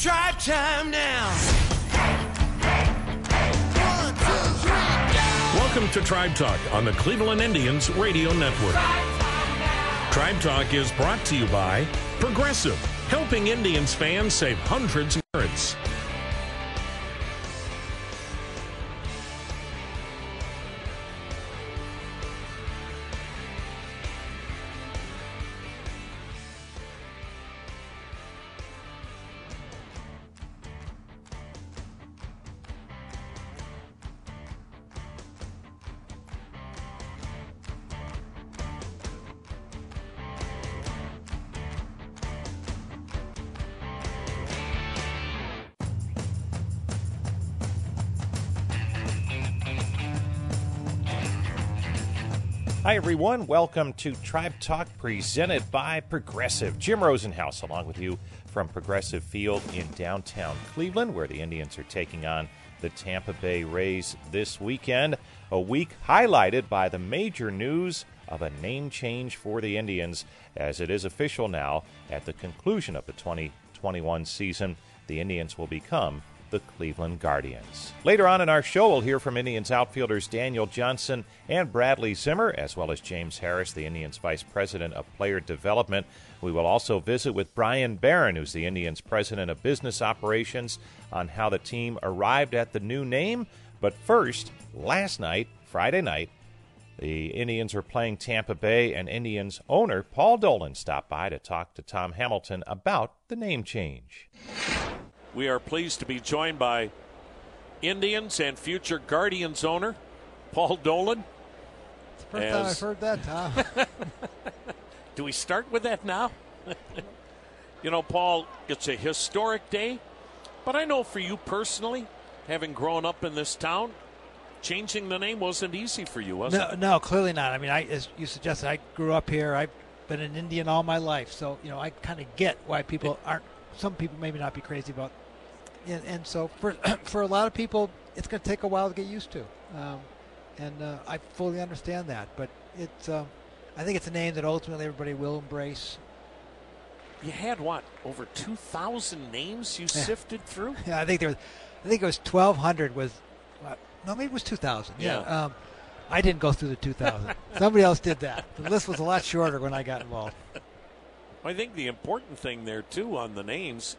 Tribe time now. Welcome to Tribe Talk on the Cleveland Indians Radio Network. Tribe Talk is brought to you by Progressive, helping Indians fans save hundreds of. Everyone. Welcome to Tribe Talk presented by Progressive. Jim Rosenhaus along with you from Progressive Field in downtown Cleveland, where the Indians are taking on the Tampa Bay Rays this weekend. A week highlighted by the major news of a name change for the Indians, as it is official now at the conclusion of the 2021 season. The Indians will become the Cleveland Guardians. Later on in our show, we'll hear from Indians outfielders Daniel Johnson and Bradley Zimmer, as well as James Harris, the Indians Vice President of Player Development. We will also visit with Brian Barren, who's the Indians President of Business Operations, on how the team arrived at the new name. But first, last night, Friday night, the Indians are playing Tampa Bay, and Indians owner Paul Dolan stopped by to talk to Tom Hamilton about the name change. We are pleased to be joined by Indians and future Guardians owner Paul Dolan. It's the first time I've heard that, Tom. Do we start with that now? you know, Paul, it's a historic day, but I know for you personally, having grown up in this town, changing the name wasn't easy for you, was no, it? No, clearly not. I mean, I, as you suggested, I grew up here. I've been an Indian all my life, so you know, I kind of get why people aren't. Some people maybe not be crazy about and, and so for for a lot of people, it's going to take a while to get used to, um, and uh, I fully understand that. But it's, uh, I think it's a name that ultimately everybody will embrace. You had what over two thousand names you yeah. sifted through? Yeah, I think there was, I think it was twelve hundred. Was uh, no, maybe it was two thousand. Yeah. yeah. Um, I didn't go through the two thousand. Somebody else did that. The list was a lot shorter when I got involved. I think the important thing there too on the names,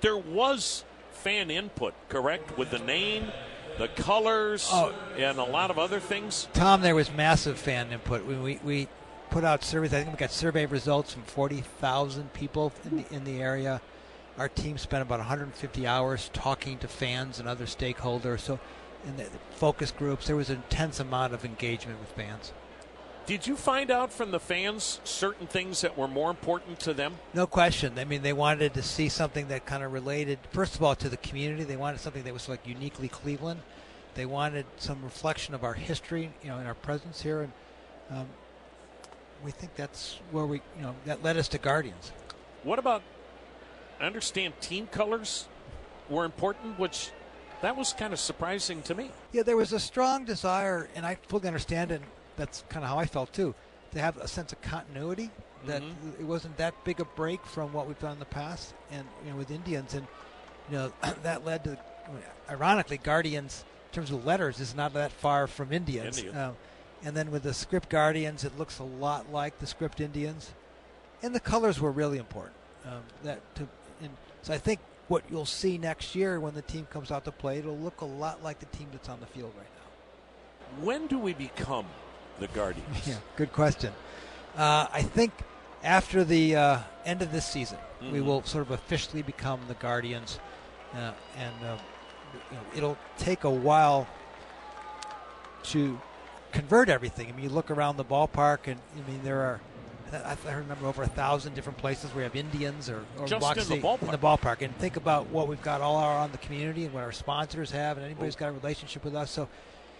there was fan input, correct? With the name, the colors, oh. and a lot of other things? Tom, there was massive fan input. We, we, we put out surveys. I think we got survey results from 40,000 people in the, in the area. Our team spent about 150 hours talking to fans and other stakeholders. So, in the focus groups, there was an intense amount of engagement with fans. Did you find out from the fans certain things that were more important to them? No question. I mean, they wanted to see something that kind of related, first of all, to the community. They wanted something that was like uniquely Cleveland. They wanted some reflection of our history, you know, in our presence here, and um, we think that's where we, you know, that led us to Guardians. What about? I understand team colors were important, which that was kind of surprising to me. Yeah, there was a strong desire, and I fully understand it that's kind of how I felt too. To have a sense of continuity that mm-hmm. it wasn't that big a break from what we've done in the past, and you know with Indians, and you know that led to, ironically, Guardians in terms of letters is not that far from Indians. Indian. uh, and then with the script Guardians, it looks a lot like the script Indians, and the colors were really important. Um, that to, and so I think what you'll see next year when the team comes out to play, it'll look a lot like the team that's on the field right now. When do we become the Guardians? Yeah, good question. Uh, I think after the uh, end of this season, mm-hmm. we will sort of officially become the Guardians, uh, and uh, you know, it'll take a while to convert everything. I mean, you look around the ballpark, and I mean there are. I remember over a thousand different places where we have Indians or, or Just in the, ballpark. in the ballpark. And think about what we've got all around the community and what our sponsors have, and anybody's got a relationship with us. So,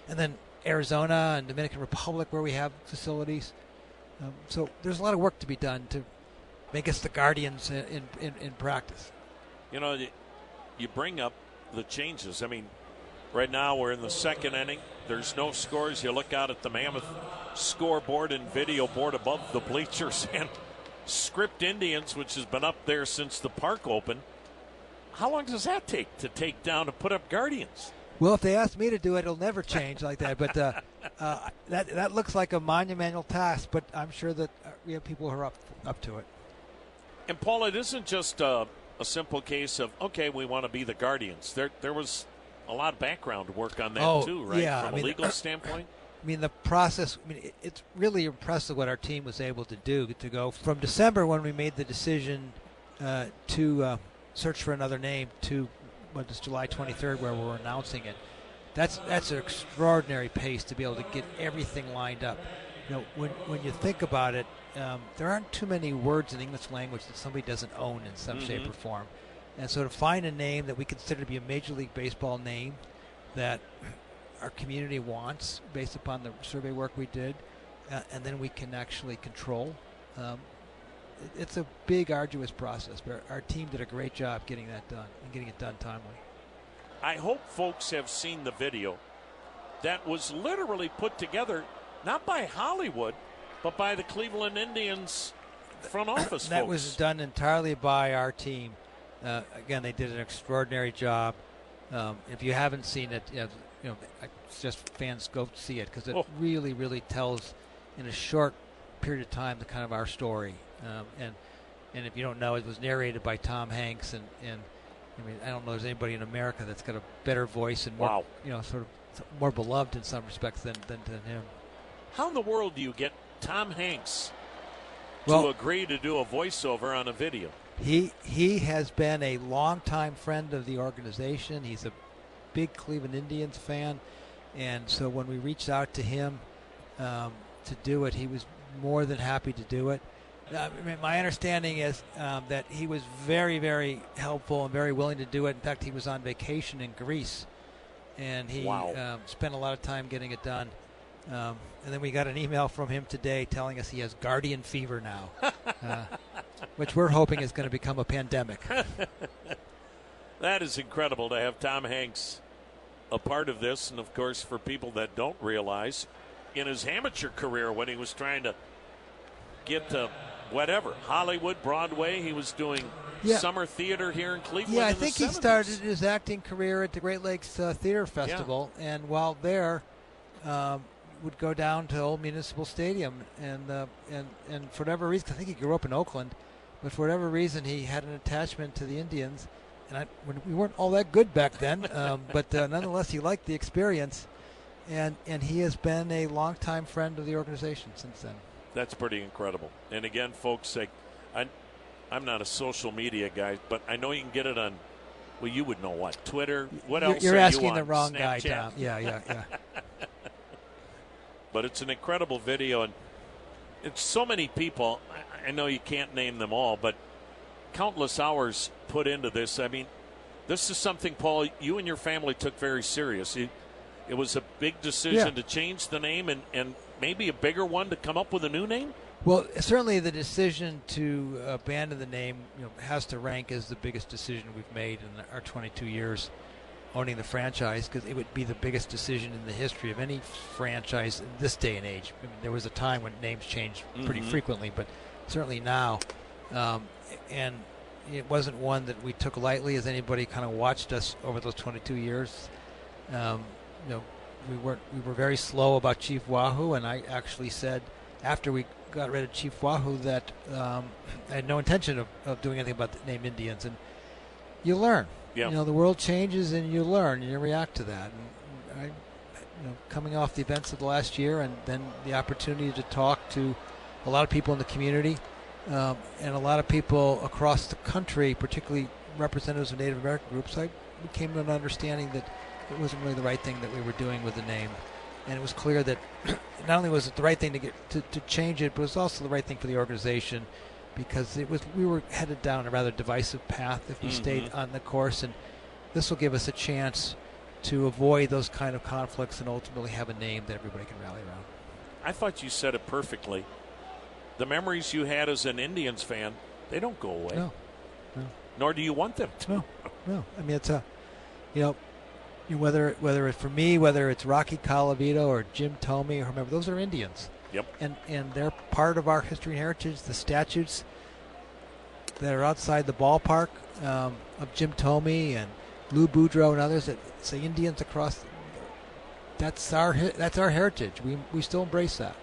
and then Arizona and Dominican Republic where we have facilities. Um, so there's a lot of work to be done to make us the guardians in, in, in practice. You know, you bring up the changes. I mean, right now we're in the second inning. There's no scores. You look out at the Mammoth scoreboard and video board above the bleachers and script Indians, which has been up there since the park opened. How long does that take to take down to put up Guardians? Well, if they ask me to do it, it'll never change like that. But uh, uh, that that looks like a monumental task. But I'm sure that uh, we have people who are up up to it. And Paul, it isn't just a, a simple case of okay, we want to be the Guardians. There there was a lot of background work on that oh, too, right? Yeah, From I mean, a legal standpoint. I mean, the process. I mean, it's really impressive what our team was able to do to go from December when we made the decision uh, to uh, search for another name to what is July 23rd where we're announcing it. That's that's an extraordinary pace to be able to get everything lined up. You know, when when you think about it, um, there aren't too many words in the English language that somebody doesn't own in some mm-hmm. shape or form. And so to find a name that we consider to be a Major League Baseball name that our community wants based upon the survey work we did, uh, and then we can actually control. Um, it's a big, arduous process, but our, team did a great job getting that done and getting it done timely. I hope folks have seen the video that was literally put together not by Hollywood, but by the Cleveland Indians front office. that folks. was done entirely by our team. Uh, again, they did an extraordinary job. Um, if you haven't seen it, you know, you know just fans go see it because it oh. really, really tells in a short period of time the kind of our story. Um, and and if you don't know, it was narrated by Tom Hanks, and, and I mean, I don't know if there's anybody in America that's got a better voice and more, wow. you know, sort of more beloved in some respects than, than, than him. How in the world do you get Tom Hanks well, to agree to do a voiceover on a video? He he has been a longtime friend of the organization. He's a big Cleveland Indians fan, and so when we reached out to him um, to do it, he was more than happy to do it. I mean, my understanding is um, that he was very, very helpful and very willing to do it. In fact, he was on vacation in Greece, and he wow. um, spent a lot of time getting it done. Um, and then we got an email from him today telling us he has guardian fever now, uh, which we're hoping is going to become a pandemic. that is incredible to have Tom Hanks a part of this. And of course, for people that don't realize, in his amateur career, when he was trying to get to whatever Hollywood, Broadway, he was doing yeah. summer theater here in Cleveland. Yeah, I in think he started his acting career at the Great Lakes uh, Theater Festival, yeah. and while there. Um, would go down to Old Municipal Stadium, and uh, and and for whatever reason, I think he grew up in Oakland, but for whatever reason, he had an attachment to the Indians, and I, we weren't all that good back then, um, but uh, nonetheless, he liked the experience, and and he has been a longtime friend of the organization since then. That's pretty incredible. And again, folks, I, I I'm not a social media guy, but I know you can get it on. Well, you would know what Twitter. What you're, else? You're asking you the wrong Snapchat? guy, Tom. Yeah, yeah, yeah. but it's an incredible video, and it's so many people. I know you can't name them all, but countless hours put into this. I mean, this is something, Paul, you and your family took very serious. It, it was a big decision yeah. to change the name and, and maybe a bigger one to come up with a new name? Well, certainly the decision to abandon the name you know, has to rank as the biggest decision we've made in our 22 years owning the franchise because it would be the biggest decision in the history of any franchise in this day and age. I mean, there was a time when names changed pretty Mhm. frequently, but certainly now. Um, and it wasn't one that we took lightly as anybody kind of watched us over those 22 years. Um, you know, we were we were very slow about Chief Wahoo, and I actually said after we got rid of Chief Wahoo that um, I had no intention of, of doing anything about the name Indians, and you learn. Yeah. You know, the world changes, and you learn, and you react to that. And I, you know, coming off the events of the last year, and then the opportunity to talk to a lot of people in the community, um, and a lot of people across the country, particularly representatives of Native American groups, I came to an understanding that it wasn't really the right thing that we were doing with the name. And it was clear that not only was it the right thing to get to, to change it, but it was also the right thing for the organization because it was we were headed down a rather divisive path if we Mhm. stayed on the course, and this will give us a chance to avoid those kind of conflicts and ultimately have a name that everybody can rally around. I thought you said it perfectly. The memories you had as an Indians fan, they don't go away. No, no. Nor do you want them to. No, no. I mean, it's a, you know, you- whether whether it's for me, whether it's Rocky Colavito or Jim Thome or whomever, those are Indians. Yep. And and they're part of our history and heritage. The statutes that are outside the ballpark um, of Jim Thome and Lou Boudreau and others that say Indians across. That's our that's our heritage. We we still embrace that.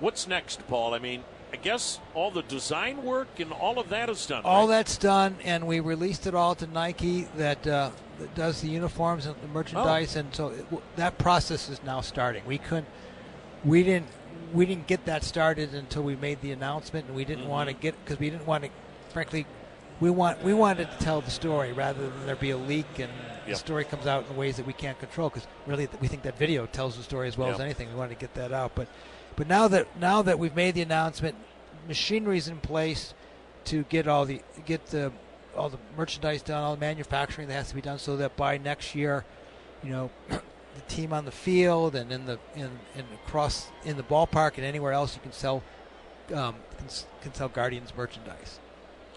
What's next, Paul? I mean, I guess all the design work and all of that is done. All right? that's done, and we released it all to Nike that, uh, that does the uniforms and the merchandise, oh. and so it, w- that process is now starting. We couldn't, we didn't, we didn't get that started until we made the announcement, and we didn't mm-hmm. want to get because we didn't want to, frankly, we want we wanted to tell the story rather than there be a leak and the story comes out in ways that we can't control. Because really, we think that video tells the story as well as anything. We wanted to get that out, but but now that now that we've made the announcement, machinery's in place to get all the get the all the merchandise done, all the manufacturing that has to be done, so that by next year, you know, the team on the field and in the in, in across in the ballpark and anywhere else you can sell um, can, can sell Guardians merchandise.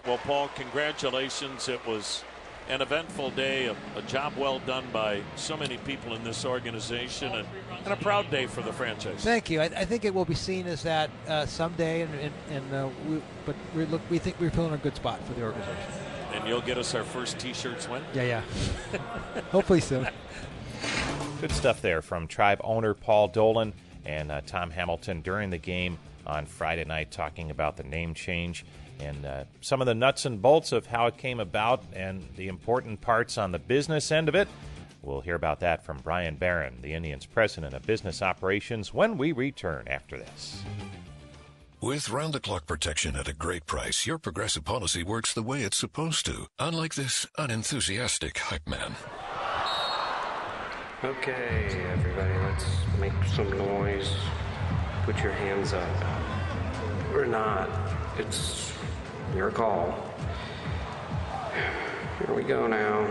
Well, Paul, congratulations. It was an eventful day, a, a job well done by so many people in this organization, and, and a proud day for the franchise. Thank you. I, I think it will be seen as that uh, someday, and, and, and uh, we, but we look we think we're feeling a good spot for the organization. And you'll get us our first T-shirts when? Yeah, yeah. Hopefully soon. Good stuff there from Tribe owner Paul Dolan and uh, Tom Hamilton during the game on Friday night, talking about the name change and uh, some of the nuts and bolts of how it came about and the important parts on the business end of it. We'll hear about that from Brian Barren, the Indians president of business operations, when we return after this. With round the clock protection at a great price, your progressive policy works the way it's supposed to, unlike this unenthusiastic hype man. Okay, everybody, let's make some noise. Put your hands up. Or not. It's your call. Here we go now.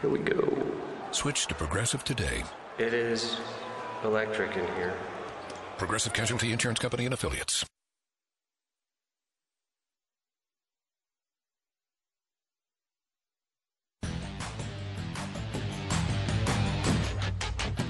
Here we go. Switch to Progressive today. It is electric in here. Progressive Casualty Insurance Company and Affiliates.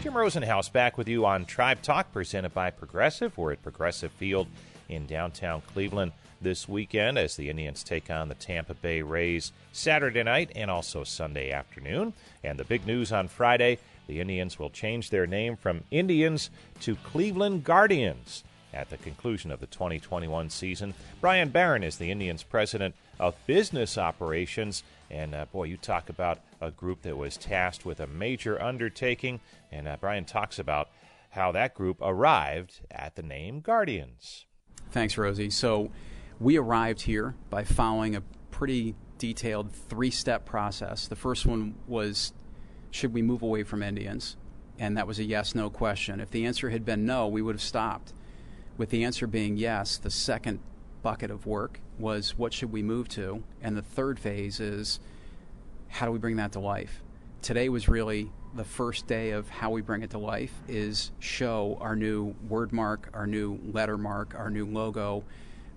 Jim Rosenhaus back with you on Tribe Talk, presented by Progressive. We're at Progressive Field in downtown Cleveland this weekend as the Indians take on the Tampa Bay Rays Saturday night and also Sunday afternoon. And the big news on Friday the Indians will change their name from Indians to Cleveland Guardians at the conclusion of the 2021 season. Brian Barren is the Indians president of business operations. And uh, boy, you talk about a group that was tasked with a major undertaking. And uh, Brian talks about how that group arrived at the name Guardians. Thanks, Rosie. So we arrived here by following a pretty detailed three step process. The first one was should we move away from Indians? And that was a yes no question. If the answer had been no, we would have stopped. With the answer being yes, the second bucket of work was what should we move to? And the third phase is how do we bring that to life? Today was really the first day of how we bring it to life is show our new word mark, our new letter mark, our new logo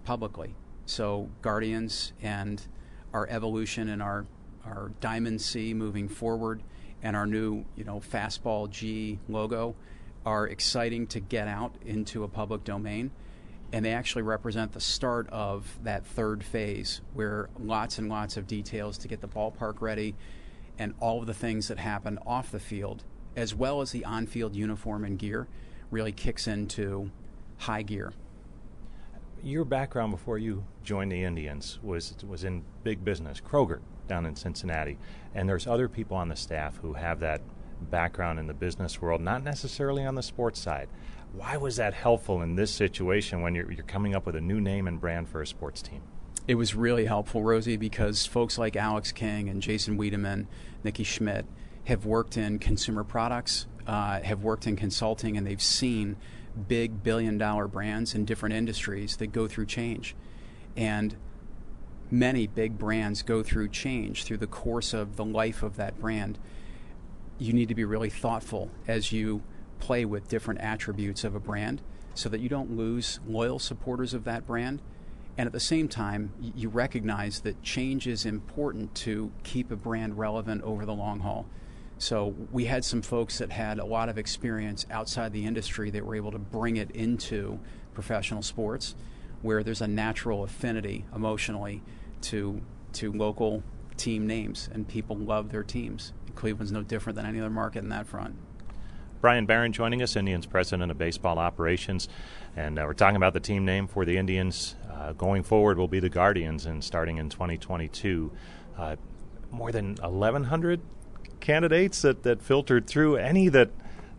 publicly. So Guardians and our evolution and our our Diamond C moving forward and our new, you know, fastball G logo are exciting to get out into a public domain and they actually represent the start of that third phase where lots and lots of details to get the ballpark ready and all of the things that happen off the field as well as the on-field uniform and gear really kicks into high gear your background before you joined the Indians was was in big business, Kroger down in Cincinnati, and there's other people on the staff who have that background in the business world, not necessarily on the sports side. Why was that helpful in this situation when you're, you're coming up with a new name and brand for a sports team? It was really helpful, Rosie, because folks like Alex King and Jason Wiedemann, Nikki Schmidt have worked in consumer products, uh, have worked in consulting, and they've seen big billion dollar brands in different industries that go through change. And many big brands go through change through the course of the life of that brand. You need to be really thoughtful as you play with different attributes of a brand so that you don't lose loyal supporters of that brand. And at the same time, you recognize that change is important to keep a brand relevant over the long haul. So we had some folks that had a lot of experience outside the industry that were able to bring it into professional sports where there's a natural affinity emotionally to to local team names and people love their teams. Cleveland's no different than any other market in that front. Brian Barren joining us, Indians president of baseball operations. And uh, we're talking about the team name for the Indians uh, going forward will be the Guardians, and starting in 2022. Uh, more than 1,100 candidates that, that filtered through. Any that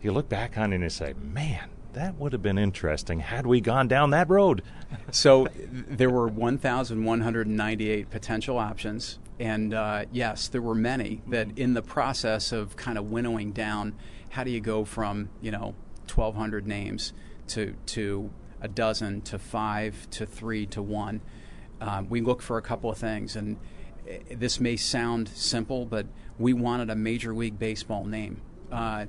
you look back on and you say, man, that would have been interesting had we gone down that road. so there were 1,198 potential options. And uh, yes, there were many that in the process of kind of winnowing down, how do you go from, you know, 1,200 names to, to a dozen to five to three to one? Um, we look for a couple of things. And eh, this may sound simple, but we wanted a Major League Baseball name. Uh,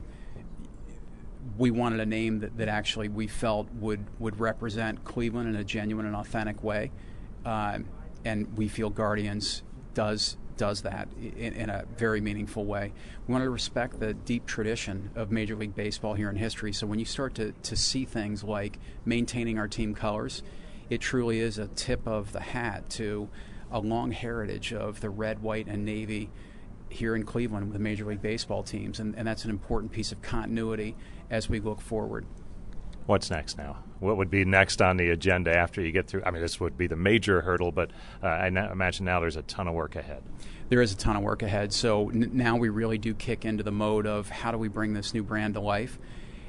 we wanted a name that, that actually we felt would, would represent Cleveland in a genuine and authentic way. Uh, and we feel Guardians does does that in, in, a very meaningful way. We want to respect the deep tradition of Major League Baseball here in history. So when you start to, to see things like maintaining our team colors, it truly is a tip of the hat to a long heritage of the red, white, and navy here in Cleveland with Major League Baseball teams, and, and that's an important piece of continuity as we look forward. What's next now? What would be next on the agenda after you get through? I mean, this would be the major hurdle, but uh, I imagine now there's a ton of work ahead. There is a ton of work ahead. So n- now we really do kick into the mode of how do we bring this new brand to life?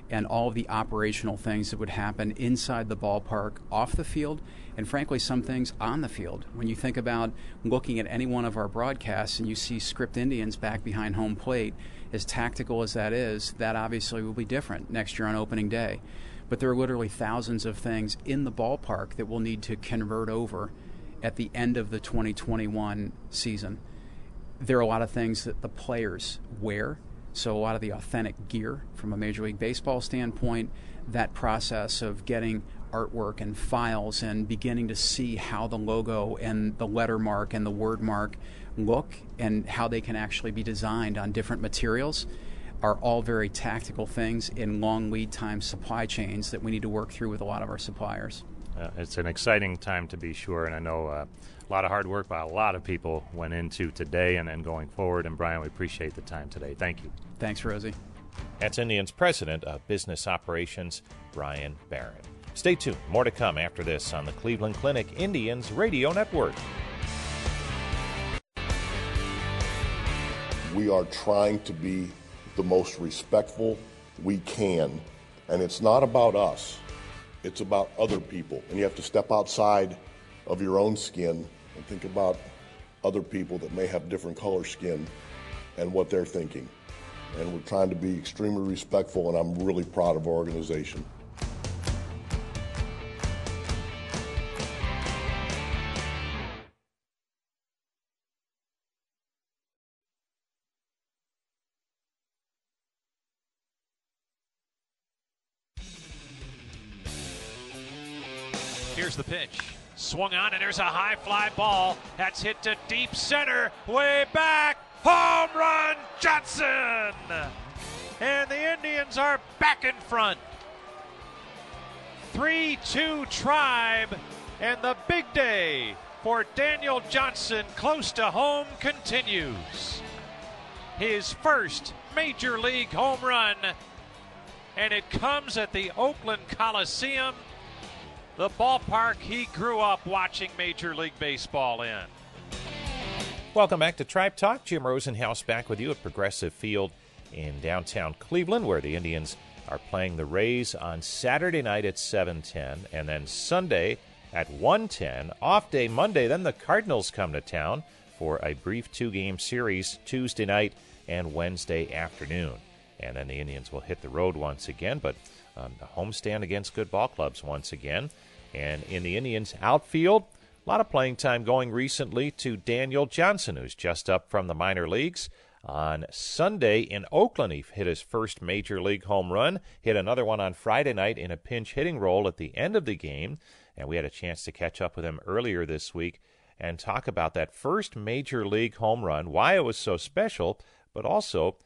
And all the operational things that would happen inside the ballpark, off the field, and frankly, some things on the field. When you think about looking at any one of our broadcasts and you see script Indians back behind home plate, as tactical as that is, that obviously will be different next year on opening day. But there are literally thousands of things in the ballpark that we'll need to convert over at the end of the 2021 season. There are a lot of things that the players wear so, a lot of the authentic gear from a Major League Baseball standpoint, that process of getting artwork and files and beginning to see how the logo and the letter mark and the word mark look and how they can actually be designed on different materials are all very tactical things in long lead time supply chains that we need to work through with a lot of our suppliers. Uh, it's an exciting time to be sure, and I know uh, a lot of hard work by a lot of people went into today and, and going forward. And Brian, we appreciate the time today. Thank you. Thanks, Rosie. That's Indians President of Business Operations, Brian Barren. Stay tuned. More to come after this on the Cleveland Clinic Indians Radio Network. We are trying to be the most respectful we can. And it's not about us, it's about other people. And you have to step outside of your own skin and think about other people that may have different color skin and what they're thinking. And we're trying to be extremely respectful, and I'm really proud of our organization. Swung on, and there's a high fly ball. That's hit to deep center, way back. Home run, Johnson! And the Indians are back in front. 3 2 Tribe, and the big day for Daniel Johnson close to home continues. His first major league home run, and it comes at the Oakland Coliseum the ballpark he grew up watching Major League Baseball in. Welcome back to Tribe Talk. Jim Rosenhaus back with you at Progressive Field in downtown Cleveland, where the Indians are playing the Rays on Saturday night at 7:10, and then Sunday at 1:10. Off day Monday, then the Cardinals come to town for a brief two-game series Tuesday night and Wednesday afternoon, and then the Indians will hit the road once again, but um, a homestand against good ball clubs once again. And in the Indians outfield, a lot of playing time going recently to Daniel Johnson, who's just up from the minor leagues. On Sunday in Oakland, he hit his first major league home run, hit another one on Friday night in a pinch hitting role at the end of the game. And we had a chance to catch up with him earlier this week and talk about that first major league home run, why it was so special, but also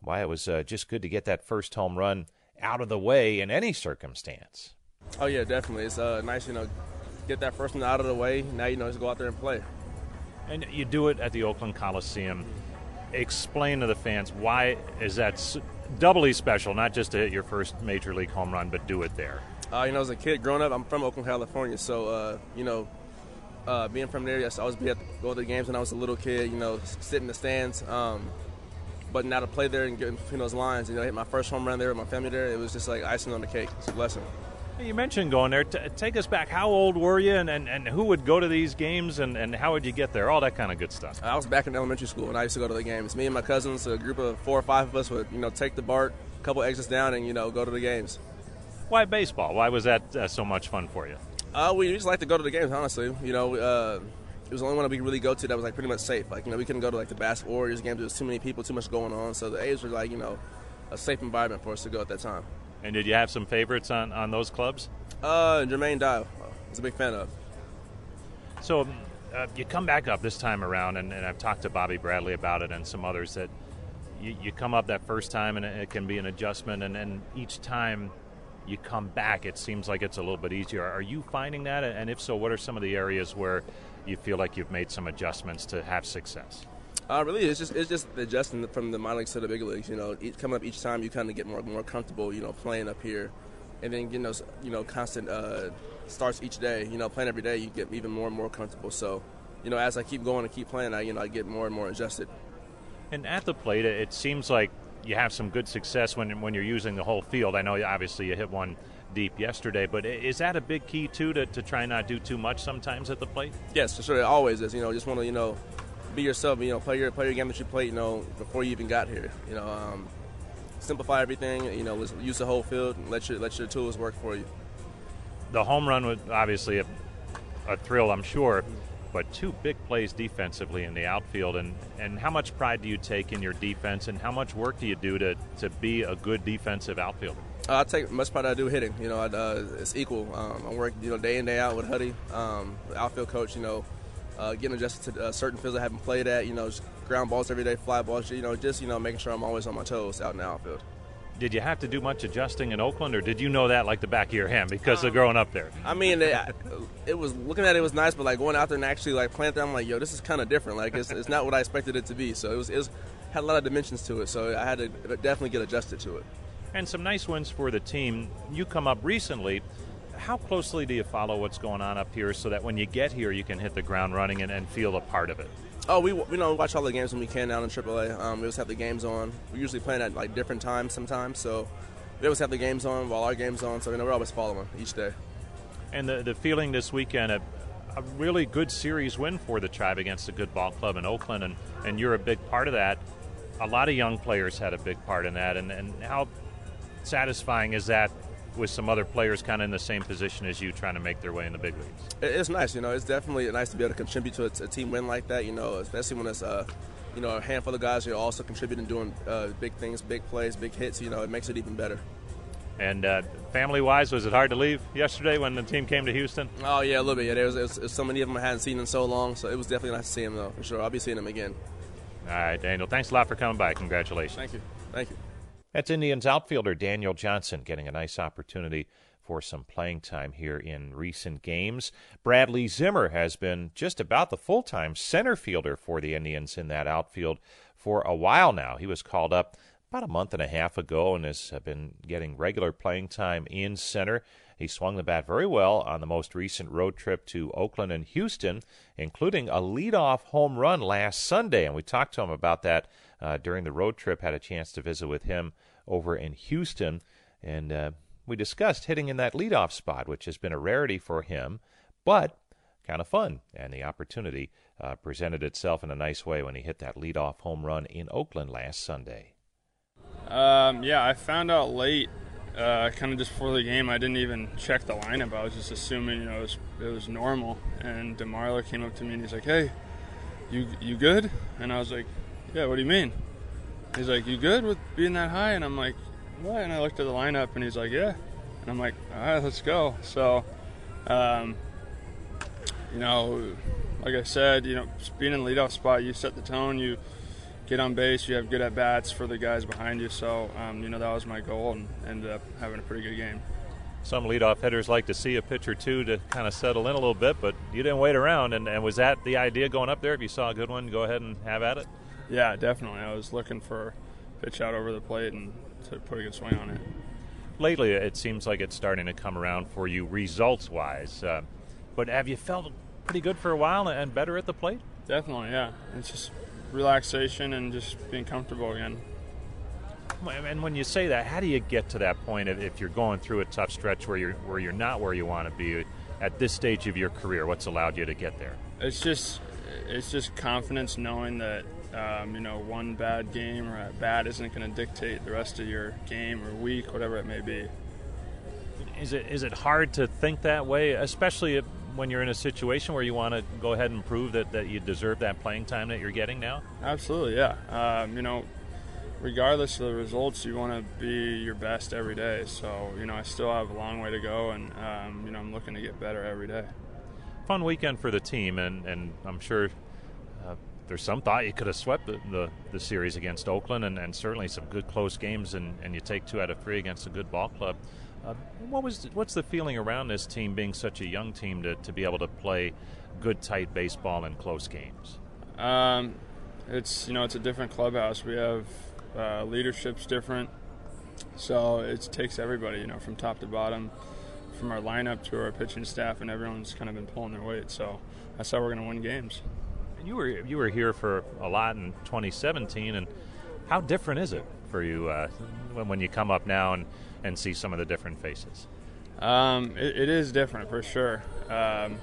why it was uh, just good to get that first home run out of the way in any circumstance. Oh yeah, definitely. It's uh, nice, you know, get that first one out of the way. Now you know just go out there and play. And you do it at the Oakland Coliseum. Explain to the fans why is that doubly special? Not just to hit your first major league home run, but do it there. Uh, you know, as a kid growing up, I'm from Oakland, California, so uh, you know, uh, being from there, yes, I always be at the, go to the games when I was a little kid. You know, sit in the stands. Um, but now to play there and get between those lines, you know, hit my first home run there with my family there, it was just like icing on the cake. It's a blessing. You mentioned going there. T- take us back. How old were you, and, and, and who would go to these games, and, and how would you get there? All that kind of good stuff. I was back in elementary school, and I used to go to the games. Me and my cousins, a group of four or five of us, would you know take the BART, a couple exits down, and you know go to the games. Why baseball? Why was that uh, so much fun for you? Uh, we just like to go to the games, honestly. You know, uh, it was the only one that we could really go to that was like pretty much safe. Like you know, we couldn't go to like the basketball Warriors games. There was too many people, too much going on. So the A's were like you know a safe environment for us to go at that time. And did you have some favorites on, on those clubs? Uh, Jermaine Dye. I was a big fan of. So uh, you come back up this time around, and, and, I've talked to Bobby Bradley about it and some others that you, you come up that first time and it can be an adjustment, and, and each time you come back, it seems like it's a little bit easier. Are you finding that? And if so, what are some of the areas where you feel like you've made some adjustments to have success? Uh, really, it's just it's just adjusting from the minor leagues to the big leagues. You know, each, coming up each time, you kind of get more more comfortable. You know, playing up here, and then getting those you know constant uh, starts each day. You know, playing every day, you get even more and more comfortable. So, you know, as I keep going and keep playing, I you know I get more and more adjusted. And at the plate, it seems like you have some good success when when you're using the whole field. I know obviously you hit one deep yesterday, but is that a big key too to, to try not do too much sometimes at the plate? Yes, for sure. It always is. You know, just want to you know be yourself. You know, play your play your game that you played. You know, before you even got here. You know, um, simplify everything. You know, use the whole field. And let your let your tools work for you. The home run was obviously a, a thrill, I'm sure, but two big plays defensively in the outfield. And, and how much pride do you take in your defense, and how much work do you do to, to be a good defensive outfielder? Uh, I take much pride I do hitting. You know, I, uh, it's equal. Um, I work you know day in day out with Huddy, um, outfield coach. You know, uh, getting adjusted to uh, certain fields I haven't played at. You know, ground balls every day, fly balls. You know, just you know making sure I'm always on my toes out in the outfield. Did you have to do much adjusting in Oakland, or did you know that like the back of your hand because um, of growing up there? I mean, it, it, was looking at it was nice, but like going out there and actually like playing there, I'm like, yo, this is kind of different. Like it's, it's not what I expected it to be. So it was, it was had a lot of dimensions to it. So I had to definitely get adjusted to it. And some nice wins for the team. You come up recently how closely do you follow what's going on up here so that when you get here you can hit the ground running and, and feel a part of it? Oh, we you know watch all the games when we can down in AAA. Um, we always have the games on. We usually play at like different times sometimes, so we always have the games on while our games on. So you know we're always following each day. And the the feeling this weekend, a, a really good series win for the Tribe against a good ball club in Oakland, and and you're a big part of that. A lot of young players had a big part in that, and and how satisfying is that with some other players kind of in the same position as you trying to make their way in the big leagues. It's nice, you know. It's definitely nice to be able to contribute to a, a team win like that, you know, especially when it's uh, you know a handful of guys who are also contributing, doing uh, big things, big plays, big hits. You know, it makes it even better. And uh, family-wise, was it hard to leave yesterday when the team came to Houston? Oh yeah, a little bit. Yeah, there was, was, was so many of them I hadn't seen in so long, so it was definitely nice to see them though, for sure. I'll be seeing them again. All right, Daniel. Thanks a lot for coming by. Congratulations. Thank you. Thank you. That's Indians outfielder Daniel Johnson getting a nice opportunity for some playing time here in recent games. Bradley Zimmer has been just about the full time center fielder for the Indians in that outfield for a while now. He was called up about a month and a half ago and has uh, been getting regular playing time in center. He swung the bat very well on the most recent road trip to Oakland and Houston, including a leadoff home run last Sunday. And we talked to him about that uh, during the road trip, had a chance to visit with him over in Houston. And uh, we discussed hitting in that leadoff spot, which has been a rarity for him, but kind of fun. And the opportunity uh, presented itself in a nice way when he hit that leadoff home run in Oakland last Sunday. Um, yeah, I found out late, uh, kind of just before the game. I didn't even check the lineup. I was just assuming, you know, it was, it was normal. And DeMarlo came up to me and he's like, "Hey, you you good?" And I was like, "Yeah, what do you mean?" He's like, "You good with being that high?" And I'm like, "What?" And I looked at the lineup and he's like, "Yeah." And I'm like, "All right, let's go." So, um, you know, like I said, you know, being in the leadoff spot, you set the tone. You get on base. You have good at bats for the guys behind you. So, um, you know, that was my goal, and ended up having a pretty good game. Some leadoff hitters like to see a pitch or two to kind of settle in a little bit, but you didn't wait around. And, and was that the idea going up there? If you saw a good one, go ahead and have at it. Yeah, definitely. I was looking for pitch out over the plate and to put a good swing on it. Lately, it seems like it's starting to come around for you results-wise. Uh, but have you felt pretty good for a while and better at the plate? Definitely, yeah. It's just relaxation and just being comfortable again. And when you say that, how do you get to that point if you're going through a tough stretch where you're where you're not where you want to be at this stage of your career? What's allowed you to get there? It's just it's just confidence, knowing that um, you know one bad game or at bat isn't going to dictate the rest of your game or week, whatever it may be. Is it is it hard to think that way, especially when you're in a situation where you want to go ahead and prove that, that you deserve that playing time that you're getting now? Absolutely, yeah. Um, you know, regardless of the results, you want to be your best every day. So, you know, I still have a long way to go, and, um, you know, I'm looking to get better every day. Fun weekend for the team, and, and I'm sure there's some thought you could have swept the, the, the series against Oakland, and, and, certainly some good close games, and, and you take two out of three against a good ball club. Uh, what was what's the feeling around this team being such a young team to, to be able to play good tight baseball in close games? Um, it's you know it's a different clubhouse. We have uh, leadership's different, so it takes everybody you know from top to bottom, from our lineup to our pitching staff, and everyone's kind of been pulling their weight. So that's how we're going to win games. You were you were here for a lot in 2017, and how different is it for you uh, when you come up now and and see some of the different faces? Um, it, it is different for sure. Um,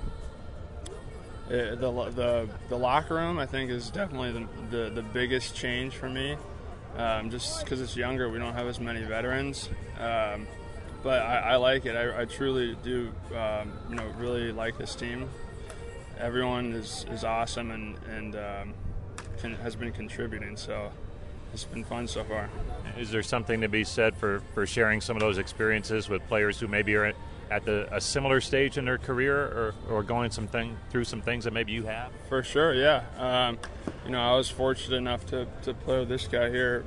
it, the, the the locker room, I think, is definitely the the, the biggest change for me. Um, just because it's younger, we don't have as many veterans. Um, but I, I, like it. I, I truly do. Um, you know, really like this team. Everyone is, is awesome and and um, can, has been contributing. So it's been fun so far. Is there something to be said for, for sharing some of those experiences with players who maybe are at the, a similar stage in their career or, or going some thing, through some things that maybe you have? For sure, yeah. Um, you know, I was fortunate enough to, to play with this guy here,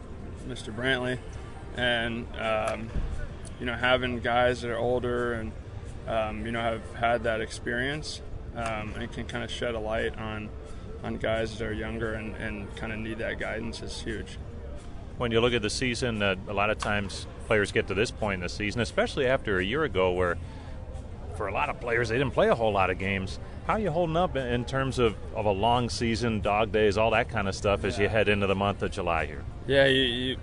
Mr. Brantley, and, um, you know, having guys that are older and, um, you know, have had that experience um, and can kind of shed a light on, on guys that are younger and, and kind of need that guidance is huge when you look at the season, uh, a lot of times players get to this point in the season, especially after a year ago where for a lot of players they didn't play a whole lot of games. How are you holding up in terms of, of a long season, dog days, all that kind of stuff as you head into the month of July here? Yeah, you, you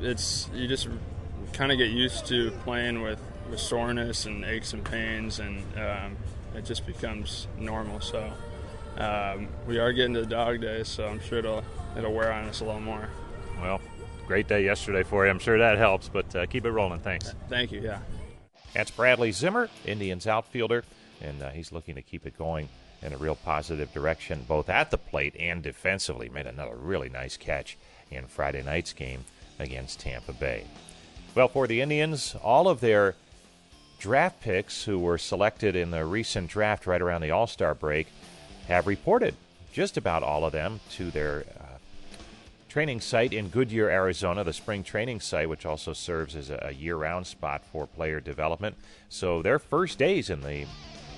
it's you just kind of get used to playing with, with soreness and aches and pains, and um, it just becomes normal. So um, we are getting to the dog days, so I'm sure it'll it'll wear on us a little more. Well, great day yesterday for you. I'm sure that helps, but uh, keep it rolling. Thanks. Thank you. Yeah. That's Bradley Zimmer, Indians outfielder, and uh, he's looking to keep it going in a real positive direction, both at the plate and defensively. Made another really nice catch in Friday night's game against Tampa Bay. Well, for the Indians, all of their draft picks who were selected in the recent draft right around the All Star break have reported just about all of them to their training site in Goodyear, Arizona, the spring training site, which also serves as a year round spot for player development. So their first days in the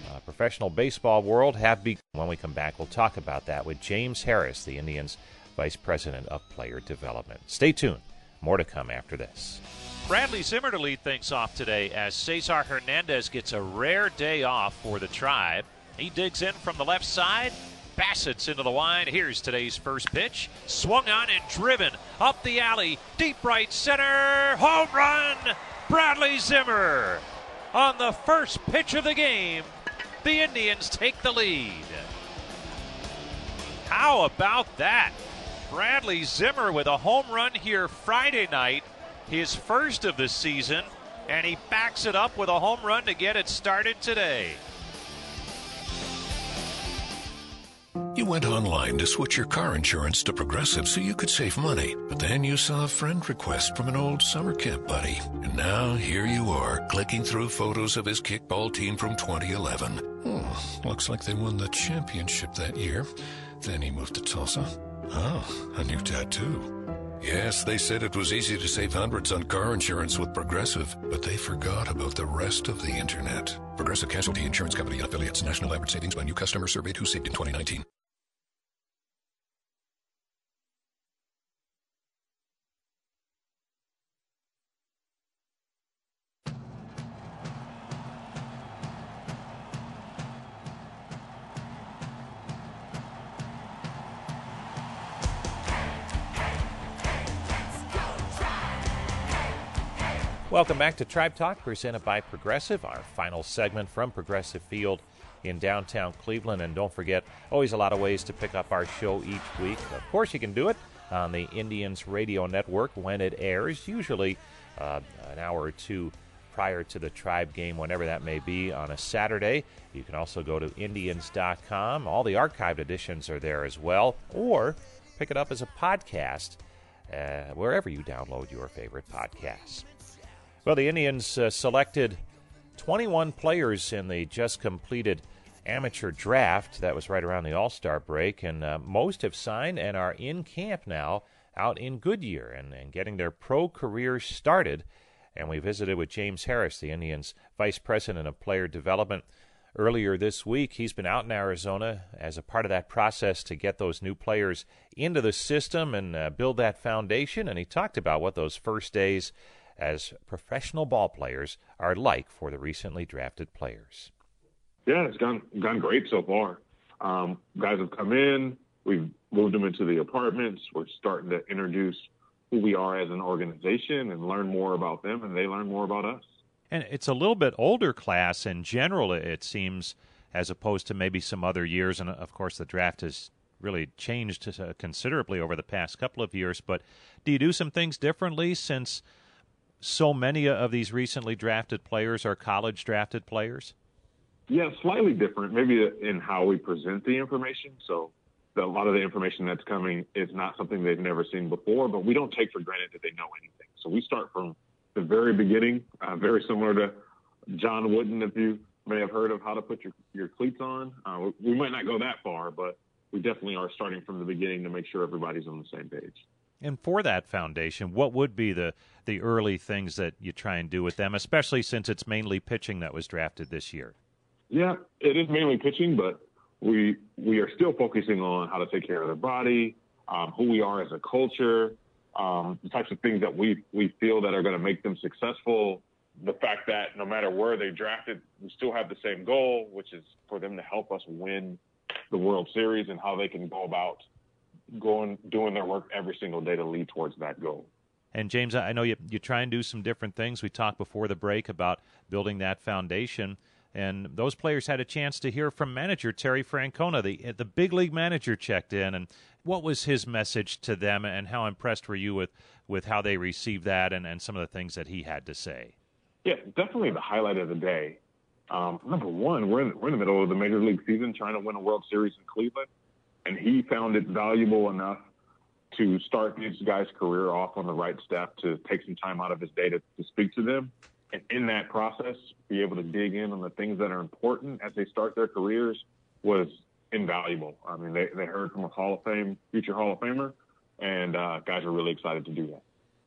uh, professional baseball world have begun. When we come back, we'll talk about that with James Harris, the Indians' Vice President of Player Development. Stay tuned. More to come after this. Bradley Zimmer to lead things off today as Cesar Hernandez gets a rare day off for the tribe. He digs in from the left side. Bassett's into the wide. Here's today's first pitch. Swung on and driven up the alley. Deep right center. Home run. Bradley Zimmer. On the first pitch of the game, the Indians take the lead. How about that? Bradley Zimmer with a home run here Friday night, his first of the season, and he backs it up with a home run to get it started today. You went online to switch your car insurance to Progressive so you could save money, but then you saw a friend request from an old summer camp buddy. And now here you are, clicking through photos of his kickball team from 2011. Hmm, looks like they won the championship that year. Then he moved to Tulsa. Oh, a new tattoo. Yes, they said it was easy to save hundreds on car insurance with Progressive, but they forgot about the rest of the internet. Progressive Casualty Insurance Company and affiliates. National average savings by new customer surveyed who saved in 2019. Welcome back to Tribe Talk, presented by Progressive, our final segment from Progressive Field in downtown Cleveland. And don't forget, always a lot of ways to pick up our show each week. Of course, you can do it on the Indians Radio Network when it airs, usually uh, an hour or two prior to the Tribe game, whenever that may be, on a Saturday. You can also go to Indians.com. All the archived editions are there as well, or pick it up as a podcast uh, wherever you download your favorite podcasts. Well, the Indians uh, selected 21 players in the just completed amateur draft. That was right around the All Star break, and uh, most have signed and are in camp now out in Goodyear and, and getting their pro careers started. And we visited with James Harris, the Indians' Vice President of Player Development. Earlier this week, he's been out in Arizona as a part of that process to get those new players into the system and uh, build that foundation. And he talked about what those first days as professional ball players are like for the recently drafted players. Yeah, it's gone gone great so far. Um, guys have come in. We've moved them into the apartments. We're starting to introduce who we are as an organization and learn more about them, and they learn more about us. And it's a little bit older class in general, it seems, as opposed to maybe some other years. And of course, the draft has really changed uh, considerably over the past couple of years. But do you do some things differently since so many of these recently drafted players are college drafted players? Yeah, slightly different, maybe in how we present the information. So a lot of the information that's coming is not something they've never seen before, but we don't take for granted that they know anything. So we start from the very beginning, uh, very similar to John Wooden, if you may have heard of how to put your, your cleats on. Uh, we might not go that far, but we definitely are starting from the beginning to make sure everybody's on the same page. And for that foundation, what would be the the early things that you try and do with them, especially since it's mainly pitching that was drafted this year? Yeah, it is mainly pitching, but we we are still focusing on how to take care of their body, um, who we are as a culture, um, the types of things that we we feel that are going to make them successful. The fact that no matter where they drafted, we still have the same goal, which is for them to help us win the World Series and how they can go about going doing their work every single day to lead towards that goal. And James, I know you you try and do some different things. We talked before the break about building that foundation, and those players had a chance to hear from manager Terry Francona, the the big league manager, checked in, and what was his message to them, and how impressed were you with with how they received that, and and some of the things that he had to say? Yeah, definitely the highlight of the day. Um, number one, we're in, we're in the middle of the major league season, trying to win a World Series in Cleveland and he found it valuable enough to start his guy's career off on the right step to take some time out of his day to, to speak to them. And in that process, be able to dig in on the things that are important as they start their careers was invaluable. I mean, they, they heard from a Hall of Fame, future Hall of Famer, and uh, guys are really excited to do that.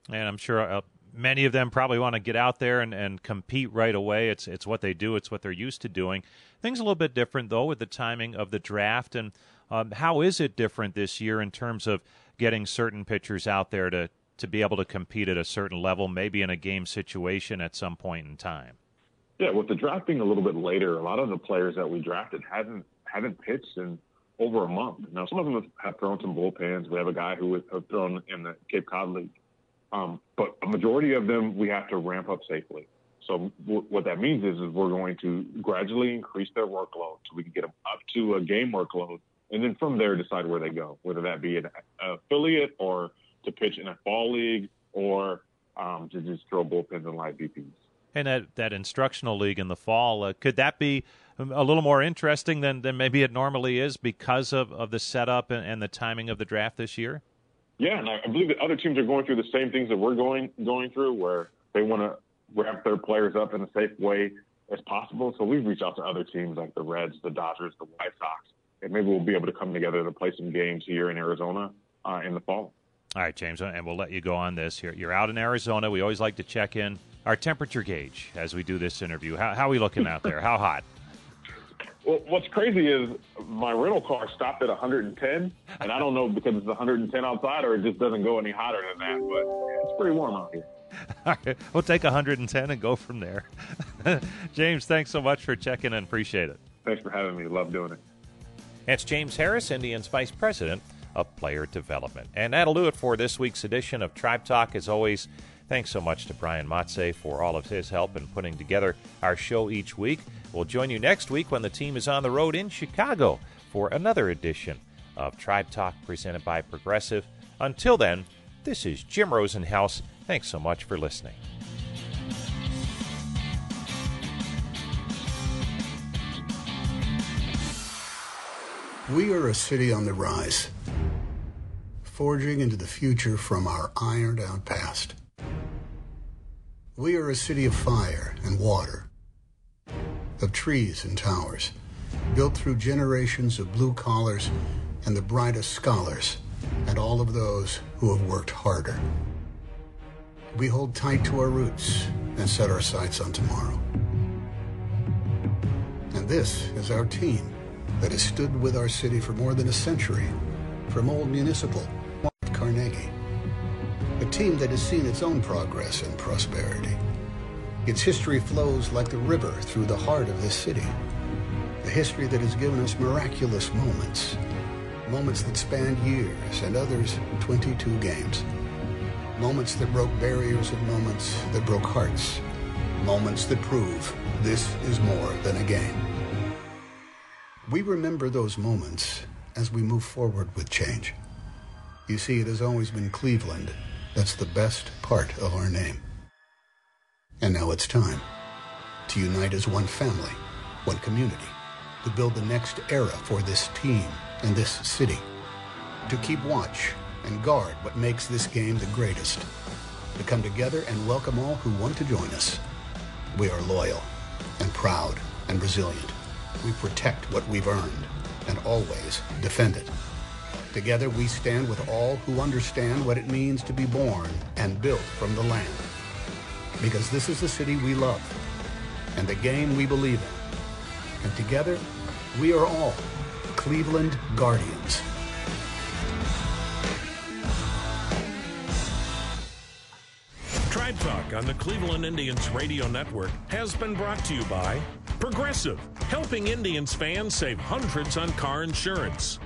And I'm sure uh, many of them probably want to get out there and, and compete right away. It's it's what they do. It's what they're used to doing. Things a little bit different though with the timing of the draft and um, how is it different this year in terms of getting certain pitchers out there to to be able to compete at a certain level, maybe in a game situation at some point in time. Yeah, with the draft being a little bit later, a lot of the players that we drafted haven't haven't pitched in over a month. Now, some of them have thrown some bullpens. We have a guy who has thrown in the Cape Cod League, um, but a majority of them we have to ramp up safely. So what that means is, is we're going to gradually increase their workload so we can get them up to a game workload, and then from there decide where they go, whether that be an affiliate or to pitch in a fall league or um, to just throw bullpens and live BPs. And that, that instructional league in the fall, uh, could that be a little more interesting than, than maybe it normally is because of, of the setup and, and the timing of the draft this year? Yeah, and I believe that other teams are going through the same things that we're going going through, where they want to wrap their players up in a safe way as possible. So we've reached out to other teams like the Reds, the Dodgers, the White Sox, and maybe we'll be able to come together to play some games here in Arizona uh, in the fall. All right, James, and we'll let you go on this. You're, you're out in Arizona. We always like to check in our temperature gauge as we do this interview. How, how are we looking out there? How hot? Well, what's crazy is my rental car stopped at 110, and I don't know because it's 110 outside or it just doesn't go any hotter than that. But it's pretty warm out here. All right, we'll take 110 and go from there. James, thanks so much for checking in. Appreciate it. Thanks for having me. Love doing it. It's James Harris, Indians Vice President of Player Development. And that'll do it for this week's edition of Tribe Talk. As always, thanks so much to Brian Matze for all of his help in putting together our show each week. We'll join you next week when the team is on the road in Chicago for another edition of Tribe Talk presented by Progressive. Until then, this is Jim Rosenhaus. Thanks so much for listening. We are a city on the rise, forging into the future from our ironed out past. We are a city of fire and water, of trees and towers, built through generations of blue collars and the brightest scholars, and all of those who have worked harder. We hold tight to our roots and set our sights on tomorrow. And this is our team that has stood with our city for more than a century, from Old Municipal, Carnegie. A team that has seen its own progress and prosperity. Its history flows like the river through the heart of this city. A history that has given us miraculous moments. Moments that spanned years and others 22 games. Moments that broke barriers and moments that broke hearts. Moments that prove this is more than a game. We remember those moments as we move forward with change. You see, it has always been Cleveland that's the best part of our name. And now it's time to unite as one family, one community, to build the next era for this team and this city, to keep watch and guard what makes this game the greatest, to come together and welcome all who want to join us. We are loyal and proud and resilient. We protect what we've earned and always defend it. Together we stand with all who understand what it means to be born and built from the land. Because this is the city we love and the game we believe in. And together, we are all Cleveland Guardians. Tribe Talk on the Cleveland Indians Radio Network has been brought to you by Progressive, helping Indians fans save hundreds on car insurance.